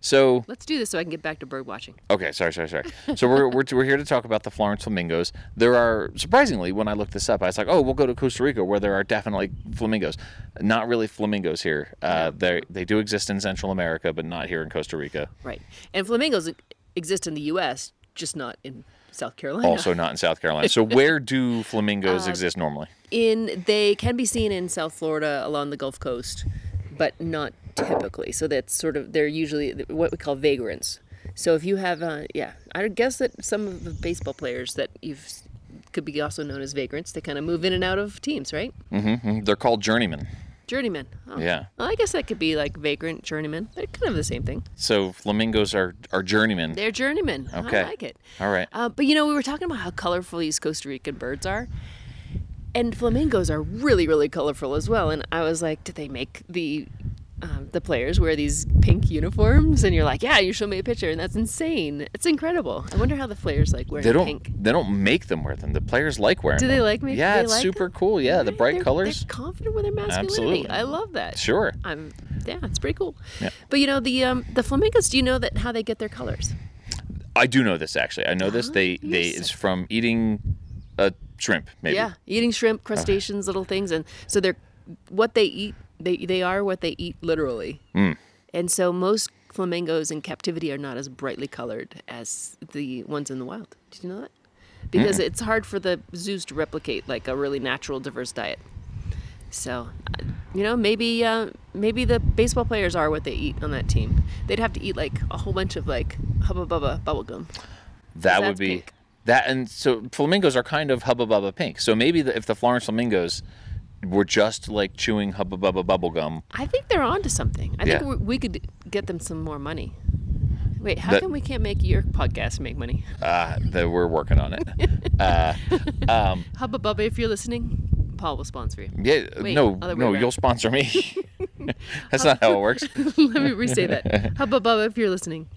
So Let's do this so I can get back to bird watching. Okay, sorry, sorry, sorry. So we're, we're, we're here to talk about the Florence flamingos. There are surprisingly, when I looked this up, I was like, oh, we'll go to Costa Rica where there are definitely flamingos. Not really flamingos here. Uh, they they do exist in Central America, but not here in Costa Rica. Right. And flamingos exist in the U.S., just not in South Carolina. Also not in South Carolina. So where do flamingos exist normally? in they can be seen in South Florida along the Gulf Coast, but not typically. So that's sort of they're usually what we call vagrants. So if you have, uh, yeah, I guess that some of the baseball players that you've could be also known as vagrants. They kind of move in and out of teams, right? Mm-hmm. They're called journeymen. Journeymen. Oh. Yeah. Well, I guess that could be like vagrant, journeyman. They're kind of the same thing. So flamingos are, are journeymen. They're journeymen. Okay. I like it. All right. Uh, but you know, we were talking about how colorful these Costa Rican birds are. And flamingos are really, really colorful as well. And I was like, did they make the um, the players wear these pink uniforms? And you're like, yeah, you show me a picture, and that's insane. It's incredible. I wonder how the players like wearing They don't pink. they don't make them wear them. The players like wearing Do them. they like me? Yeah, it's like super them? cool. Yeah, the bright They're- colors. They're confident with their masculinity. Absolutely. I love that. Sure. I'm yeah, it's pretty cool. Yeah. But you know the um, the flamingos. Do you know that how they get their colors? I do know this actually. I know this. Ah, They they it's from eating a shrimp, maybe. Yeah, eating shrimp, crustaceans, little things, and so they're what they eat. They they are what they eat literally. Mm. And so most flamingos in captivity are not as brightly colored as the ones in the wild. Did you know that? Because it's hard for the zoos to replicate like a really natural, diverse diet. So, uh, you know, maybe uh, maybe the baseball players are what they eat on that team. They'd have to eat like a whole bunch of like hubba bubba bubblegum. That would be pink. That, and so flamingos are kind of hubba bubba pink. So maybe the, if the Florence flamingos were just like chewing hubba bubba bubble gum, I think they're onto something. I Yeah. think we we could get them some more money. Wait, how That- come we can't make your podcast make money? uh, that we're working on it. uh, um, Hubba Bubba, if you're listening, Paul will sponsor you. yeah, Wait, no, no, around. you'll sponsor me. That's not how it works. Let me re-say that. Hubba Bubba, if you're listening,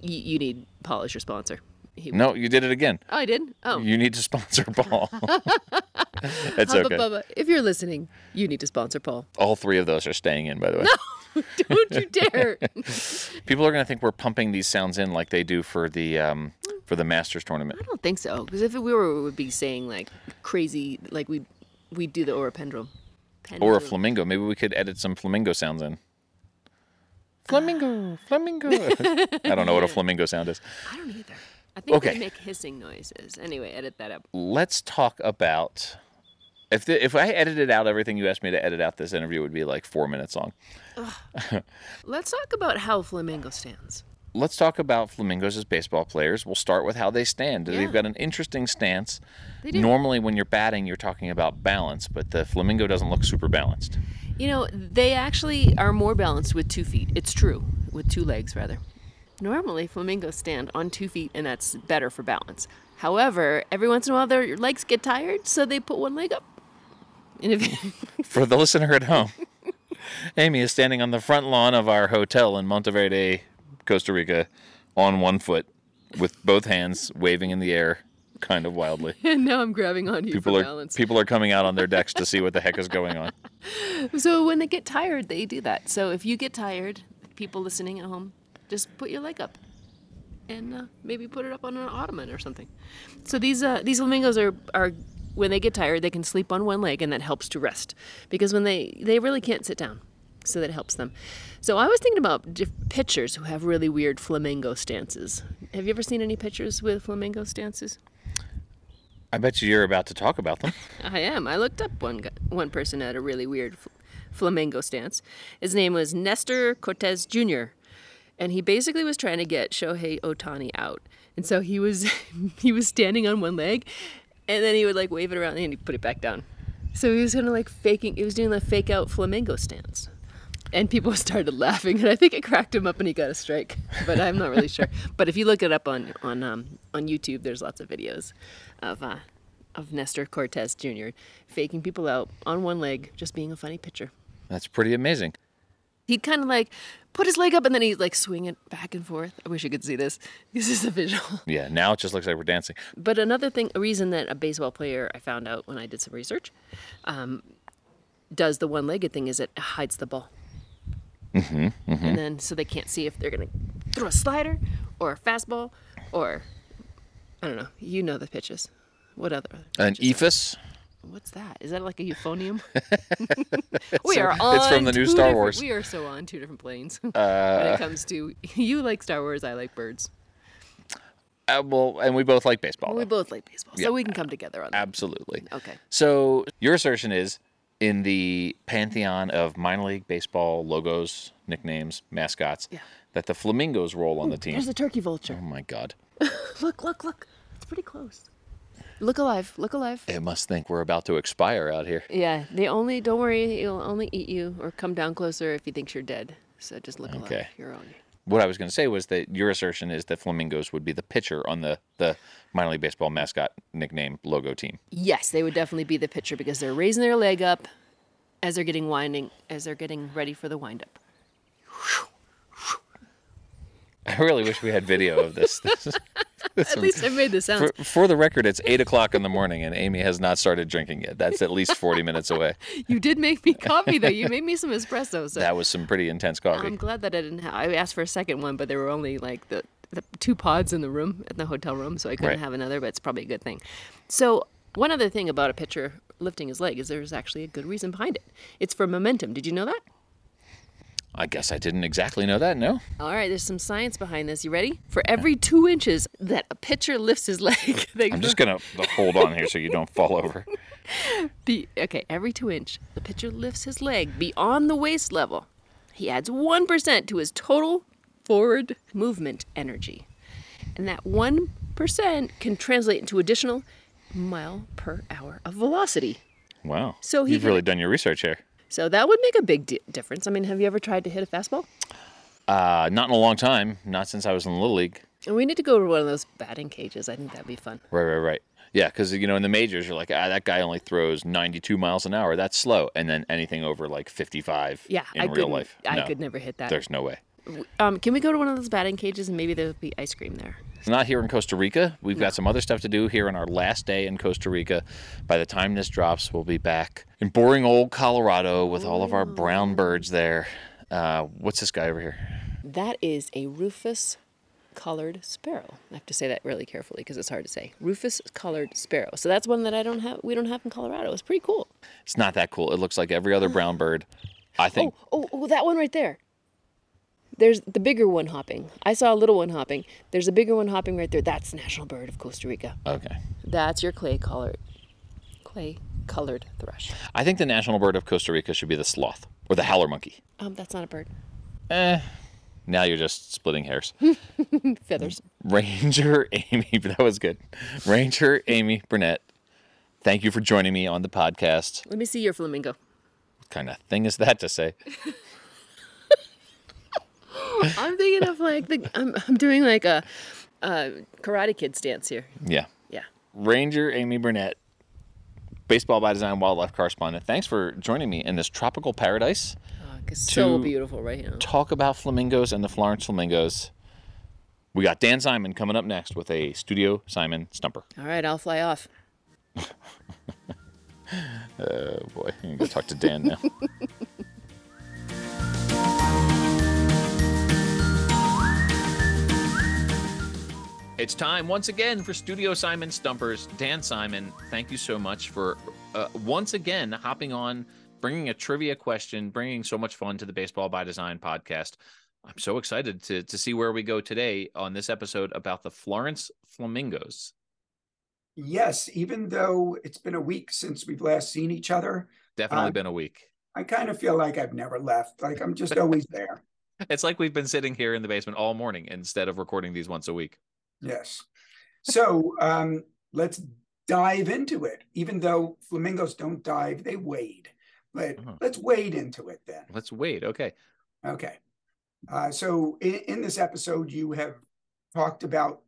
you, you need Paul as your sponsor. He, No, you did it again. Oh, I did? Oh. You need to sponsor Paul. That's Hubba okay. Bubba, if you're listening, you need to sponsor Paul. All three of those are staying in, by the way. No, Don't you dare. People are going to think we're pumping these sounds in like they do for the um, for the Masters tournament. I don't think so. Because if we were, we would be saying like crazy, like we we do the Aura Pendulum. Or a flamingo. Maybe we could edit some flamingo sounds in. Flamingo, flamingo. I don't know what a flamingo sound is. I don't either. I think Okay. they make hissing noises. Anyway, edit that up. Let's talk about if the, if I edited out everything you asked me to edit out, this interview would be like four minutes long. Let's talk about how flamingo stands. Let's talk about flamingos as baseball players. We'll start with how they stand. Yeah. They've got an interesting stance. They do. Normally, when you're batting, you're talking about balance, but the flamingo doesn't look super balanced. You know, they actually are more balanced with two feet. It's true, with two legs rather. Normally, flamingos stand on two feet, and that's better for balance. However, every once in a while, their legs get tired, so they put one leg up. For the listener at home, Amy is standing on the front lawn of our hotel in Monteverde, Costa Rica, on one foot, with both hands waving in the air, kind of wildly. and now I'm grabbing on you People for are balance. people are coming out on their decks to see what the heck is going on. So when they get tired, they do that. So if you get tired, people listening at home, just put your leg up, and uh, maybe put it up on an ottoman or something. So these uh, these flamingos are are when they get tired, they can sleep on one leg, and that helps to rest because when they they really can't sit down, so that helps them. So I was thinking about pitchers who have really weird flamingo stances. Have you ever seen any pitchers with flamingo stances? I bet you you're about to talk about them. I am. I looked up one one person had a really weird fl- flamingo stance. His name was Nestor Cortes Jr. And he basically was trying to get Shohei Ohtani out. And so he was he was standing on one leg and then he would like wave it around and he'd put it back down. So he was kind of like faking he was doing the fake out flamingo stance. And people started laughing, and I think it cracked him up, and he got a strike. But I'm not really sure. But if you look it up on on um, on YouTube, there's lots of videos of uh, of Nestor Cortes Jr. faking people out on one leg, just being a funny pitcher. That's pretty amazing. He'd kind of like put his leg up, and then he'd like swing it back and forth. I wish you could see this. This is a visual. Yeah, now it just looks like we're dancing. But another thing, a reason that a baseball player I found out when I did some research, um, does the one-legged thing is it hides the ball. Mm-hmm, mm-hmm. and then so they can't see if they're gonna throw a slider or a fastball or I don't know. You know the pitches. What other? An eephus. What's that? Is that like a euphonium? we are on. it's from the new Star Wars. We are so on two different planes when Uh, it comes to you like Star Wars. I like birds. uh, well, and we both like baseball. we both like baseball, so we can come together on that. Absolutely. Okay. So your assertion is in the pantheon of minor league baseball logos, nicknames, mascots, Yeah. that the flamingos roll on the team. There's a turkey vulture. Oh my God! Look, look, look. It's pretty close. Look alive. Look alive. It must think we're about to expire out here. Yeah, they only don't worry. It'll only eat you or come down closer if he thinks you're dead. So just look alive. Okay. You're on. What I was going to say was that your assertion is that flamingos would be the pitcher on the the minor league baseball mascot nickname logo team. Yes, they would definitely be the pitcher because they're raising their leg up as they're getting winding as they're getting ready for the wind up. I really wish we had video of this. This this At least I made the sounds. for, for the record, it's eight o'clock in the morning, and Amy has not started drinking yet. That's at least forty minutes away. You did make me coffee though. You made me some espresso. So That was some pretty intense coffee. I'm glad that I didn't. have I asked for a second one, but there were only like the, the two pods in the room in the hotel room, so I couldn't Right. have another. But it's probably a good thing. So one other thing about a pitcher lifting his leg is there's actually a good reason behind it. It's for momentum. Did you know that? I guess I didn't exactly know that. No. All right, there's some science behind this. You ready? For every two inches that a pitcher lifts his leg, they I'm just gonna hold on here so you don't fall over. Okay, every two inch, the pitcher lifts his leg beyond the waist level. He adds 1% to his total forward movement energy. And that 1% can translate into additional mile per hour of velocity. Wow. So he you've can- really done your research here. So that would make a big di- difference. I mean, have you ever tried to hit a fastball? Uh, not in a long time. Not since I was in the little league. And we need to go to one of those batting cages. I think that'd be fun. Right, right, right. Yeah, because you know in the majors you're like, ah, that guy only throws 92 miles an hour. That's slow. And then anything over like 55 Yeah, in I real life, I no, could never hit that. There's no way. Um, can we go to one of those batting cages and maybe there'll be ice cream there? Not here in Costa Rica. We've got some other stuff to do here on our last day in Costa Rica. By the time this drops, we'll be back in boring old Colorado with all of our brown birds there. Uh, what's this guy over here? That is a rufous collared sparrow. I have to say that really carefully because it's hard to say. Rufous collared sparrow. So that's one that I don't have. We don't have in Colorado. It's pretty cool. It's not that cool. It looks like every other brown bird. I think. Oh, oh, oh, that one right there. There's the bigger one hopping. I saw a little one hopping. There's a bigger one hopping right there. That's the national bird of Costa Rica. Okay. That's your clay colored, clay colored thrush. I think the national bird of Costa Rica should be the sloth or the howler monkey. Um, that's not a bird. Eh. Now you're just splitting hairs. Feathers. Ranger Amy, that was good. Ranger Amy Burnett, thank you for joining me on the podcast. Let me see your flamingo. What kind of thing is that to say? I'm thinking of like the. I'm, I'm doing like a, a Karate Kid stance here. Yeah. Yeah. Ranger Amy Burnett, baseball by design wildlife correspondent. Thanks for joining me in this tropical paradise. Oh, it's so beautiful right now. Talk about flamingos and the Florence flamingos. We got Dan Simon coming up next with a Studio Simon stumper. All right, I'll fly off. Oh boy, I'm gonna go talk to Dan now. It's time once again for Studio Simon Stumpers. Dan Simon, thank you so much for uh, once again hopping on, bringing a trivia question, bringing so much fun to the Baseball by Design podcast. I'm so excited to to see where we go today on this episode about the Florence Flamingos. Yes, even though it's been a week since we've last seen each other, Definitely Uh, been a week. I kind of feel like I've never left. Like I'm just always there. It's like we've been sitting here in the basement all morning instead of recording these once a week. Yes. So um, let's dive into it. Even though flamingos don't dive, they wade. But Uh-huh. let's wade into it then. Let's wait. Okay. Okay. Uh, so in, in this episode, you have talked about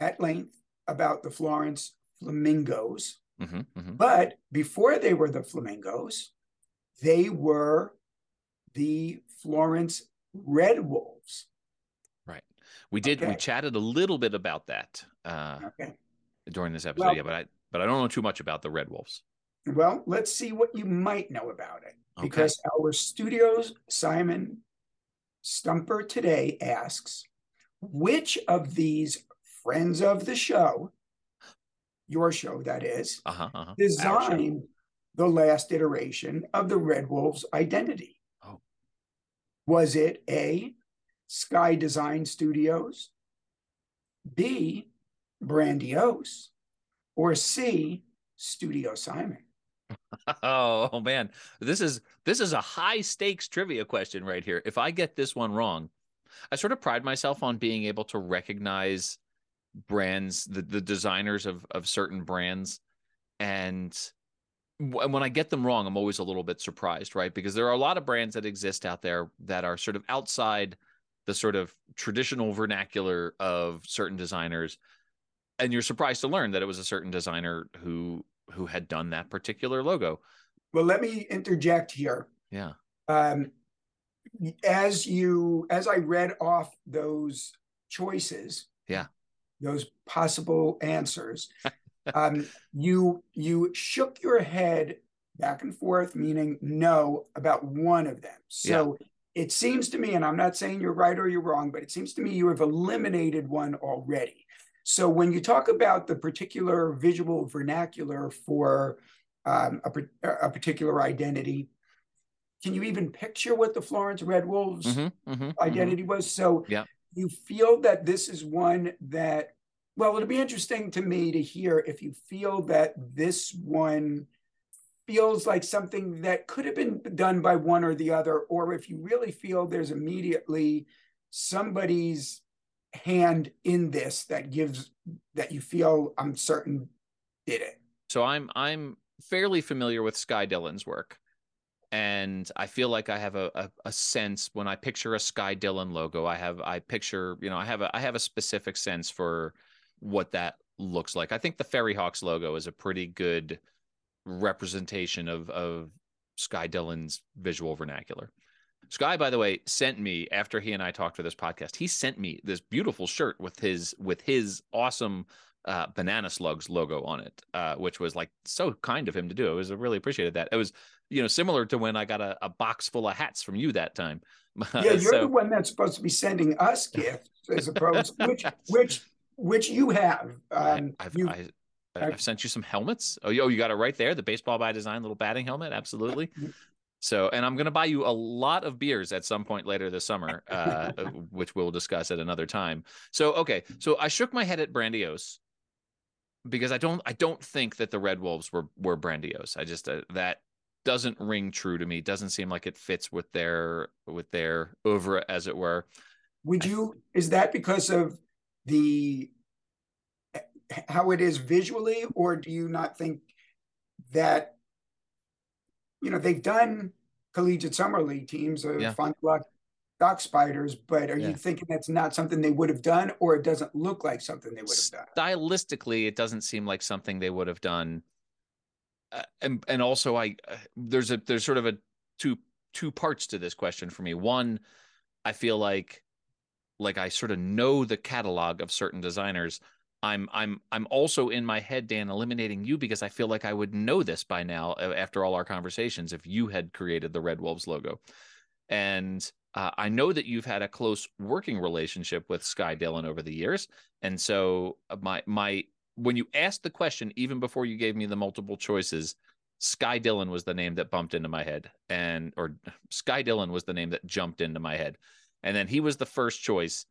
at length about the Florence flamingos. hmm hmm But before they were the flamingos, they were the Florence red wolves. We did. We chatted a little bit about that uh, Okay. during this episode. Well- yeah, but I but I don't know too much about the Red Wolves. Well, let's see what you might know about it. Okay. Because our studios, Simon Stumper Today asks, which of these friends of the show, your show that is, Uh-huh, uh-huh. designed the last iteration of the Red Wolves identity? Oh. Was it A, Skye Design Studios, B, Brandiose, or C, Studio Simon? Oh man, this is this is a high stakes trivia question right here. If I get this one wrong, I sort of pride myself on being able to recognize brands, the the designers of of certain brands, and when I get them wrong, I'm always a little bit surprised, right? Because there are a lot of brands that exist out there that are sort of outside the sort of traditional vernacular of certain designers, and you're surprised to learn that it was a certain designer who who had done that particular logo. Well, let me interject here. Yeah. Um, as you, as I read off those choices, Yeah. those possible answers, um, you you shook your head back and forth, meaning no about one of them. So it seems to me, and I'm not saying you're right or you're wrong, but it seems to me you have eliminated one already. So when you talk about the particular visual vernacular for um, a, a particular identity, can you even picture what the Florence Red Wolves Mhm, mhm, mhm. identity was? So Yeah. you feel that this is one that, well, it'll be interesting to me to hear if you feel that this one feels like something that could have been done by one or the other, or if you really feel there's immediately somebody's hand in this that gives that you feel I'm certain did it. So I'm I'm fairly familiar with Skye Dillon's work. And I feel like I have a, a, a sense when I picture a Skye Dillon logo, I have I picture, you know, I have a I have a specific sense for what that looks like. I think the FerryHawks logo is a pretty good representation of of Skye Dillon's visual vernacular. Skye, by the way, sent me after he and I talked for this podcast. He sent me this beautiful shirt with his with his awesome uh, banana slugs logo on it, uh, which was like so kind of him to do. I was I really appreciated that. It was you know similar to when I got a, a box full of hats from you that time. Yeah, you're So- the one that's supposed to be sending us gifts as opposed which which which you have. Um, I've, you- I, I've sent you some helmets. Oh, you- oh, you got it right there. The baseball by design little batting helmet. Absolutely. So, and I'm going to buy you a lot of beers at some point later this summer, uh, which we'll discuss at another time. So, okay. So I shook my head at Brandiose because I don't, I don't think that the Red Wolves were, were Brandiose. I just, uh, that doesn't ring true to me. Doesn't seem like it fits with their, with their oeuvre as it were. Would you, is that because of the, how it is visually, or do you not think that, you know, they've done collegiate summer league teams of Yeah. Fond du Lac Dock Spiders, but are Yeah. you thinking that's not something they would have done, or it doesn't look like something they would have done? stylistically it doesn't seem like something they would have done uh, and and also i uh, there's a there's sort of a two two parts to this question for me one i feel like like i sort of know the catalog of certain designers i'm i'm i'm also in my head dan eliminating you because i feel like i would know this by now uh, after all our conversations if you had created the red wolves logo and uh, I know that you've had a close working relationship with Skye Dillon over the years, and so uh, my my when you asked the question, even before you gave me the multiple choices, Skye Dillon was the name that bumped into my head, and or Skye Dillon was the name that jumped into my head, and then he was the first choice.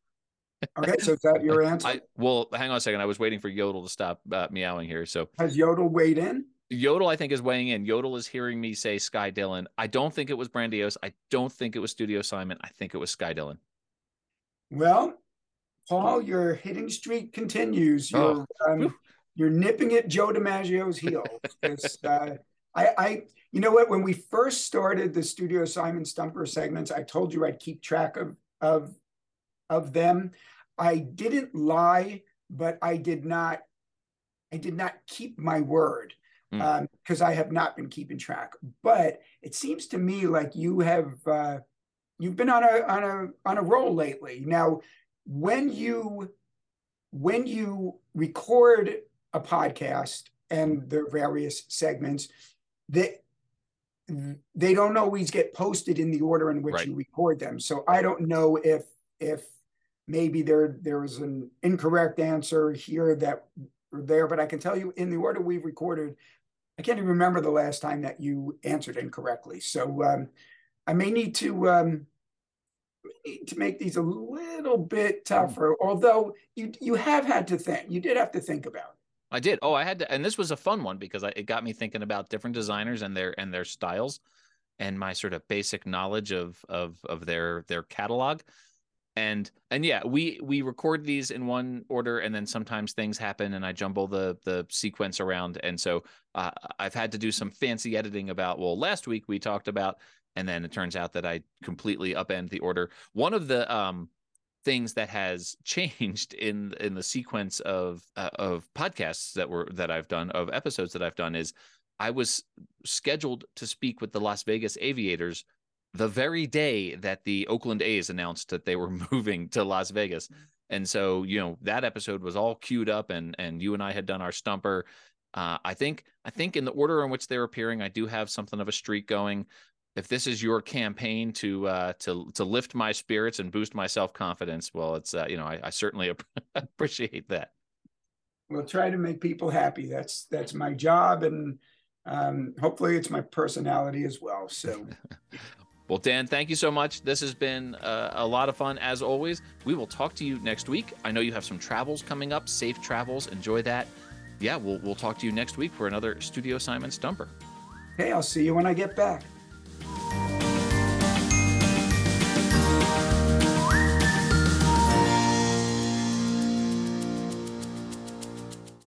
Okay, so is that your answer? I well, hang on a second. I was waiting for Yodel to stop uh, meowing here. So Has Yodel weighed in? Yodel, I think, is weighing in. Yodel is hearing me say Skye Dillon. I don't think it was Brandiose. I don't think it was Studio Simon. I think it was Skye Dillon. Well, Paul, your hitting streak continues. You're Oh. um, you're nipping at Joe DiMaggio's heels. Uh, I, I, you know what? When we first started the Studio Simon Stumper segments, I told you I'd keep track of of of them. I didn't lie, but I did not. I did not keep my word because I have not been keeping track. But it seems to me like you have. Uh, you've been on a on a on a roll lately. Now, when you when you record a podcast and the various segments, that they don't always get posted in the order in which Right. you record them. So I don't know if if maybe there there was an incorrect answer here that or there, but I can tell you in the order we've recorded, I can't even remember the last time that you answered incorrectly. So um, I may need to um, need to make these a little bit tougher. Although you you have had to think, you did have to think about. it. I did. Oh, I had to, and this was a fun one because I, it got me thinking about different designers and their and their styles, and my sort of basic knowledge of of of their their catalog, and and yeah, we we record these in one order, and then sometimes things happen, and I jumble the the sequence around, and so uh, I've had to do some fancy editing about. Well, last week we talked about, and then it turns out that I completely upend the order. One of the um things that has changed in in the sequence of uh, of podcasts that were that I've done of episodes that I've done is I was scheduled to speak with the Las Vegas Aviators the very day that the Oakland A's announced that they were moving to Las Vegas. And so, you know, that episode was all queued up and and you and I had done our stumper. Uh, I think I think in the order in which they're appearing, I do have something of a streak going if this is your campaign to uh, to to lift my spirits and boost my self confidence, well, it's uh, you know I, I certainly appreciate that. We'll try to make people happy. That's that's my job, and um, hopefully it's my personality as well. So Well, Dan, thank you so much. This has been uh, a lot of fun as always. We will talk to you next week. I know you have some travels coming up. Safe travels. Enjoy that. Yeah, we'll we'll talk to you next week for another Studio Simon Stumper. Hey, I'll see you when I get back.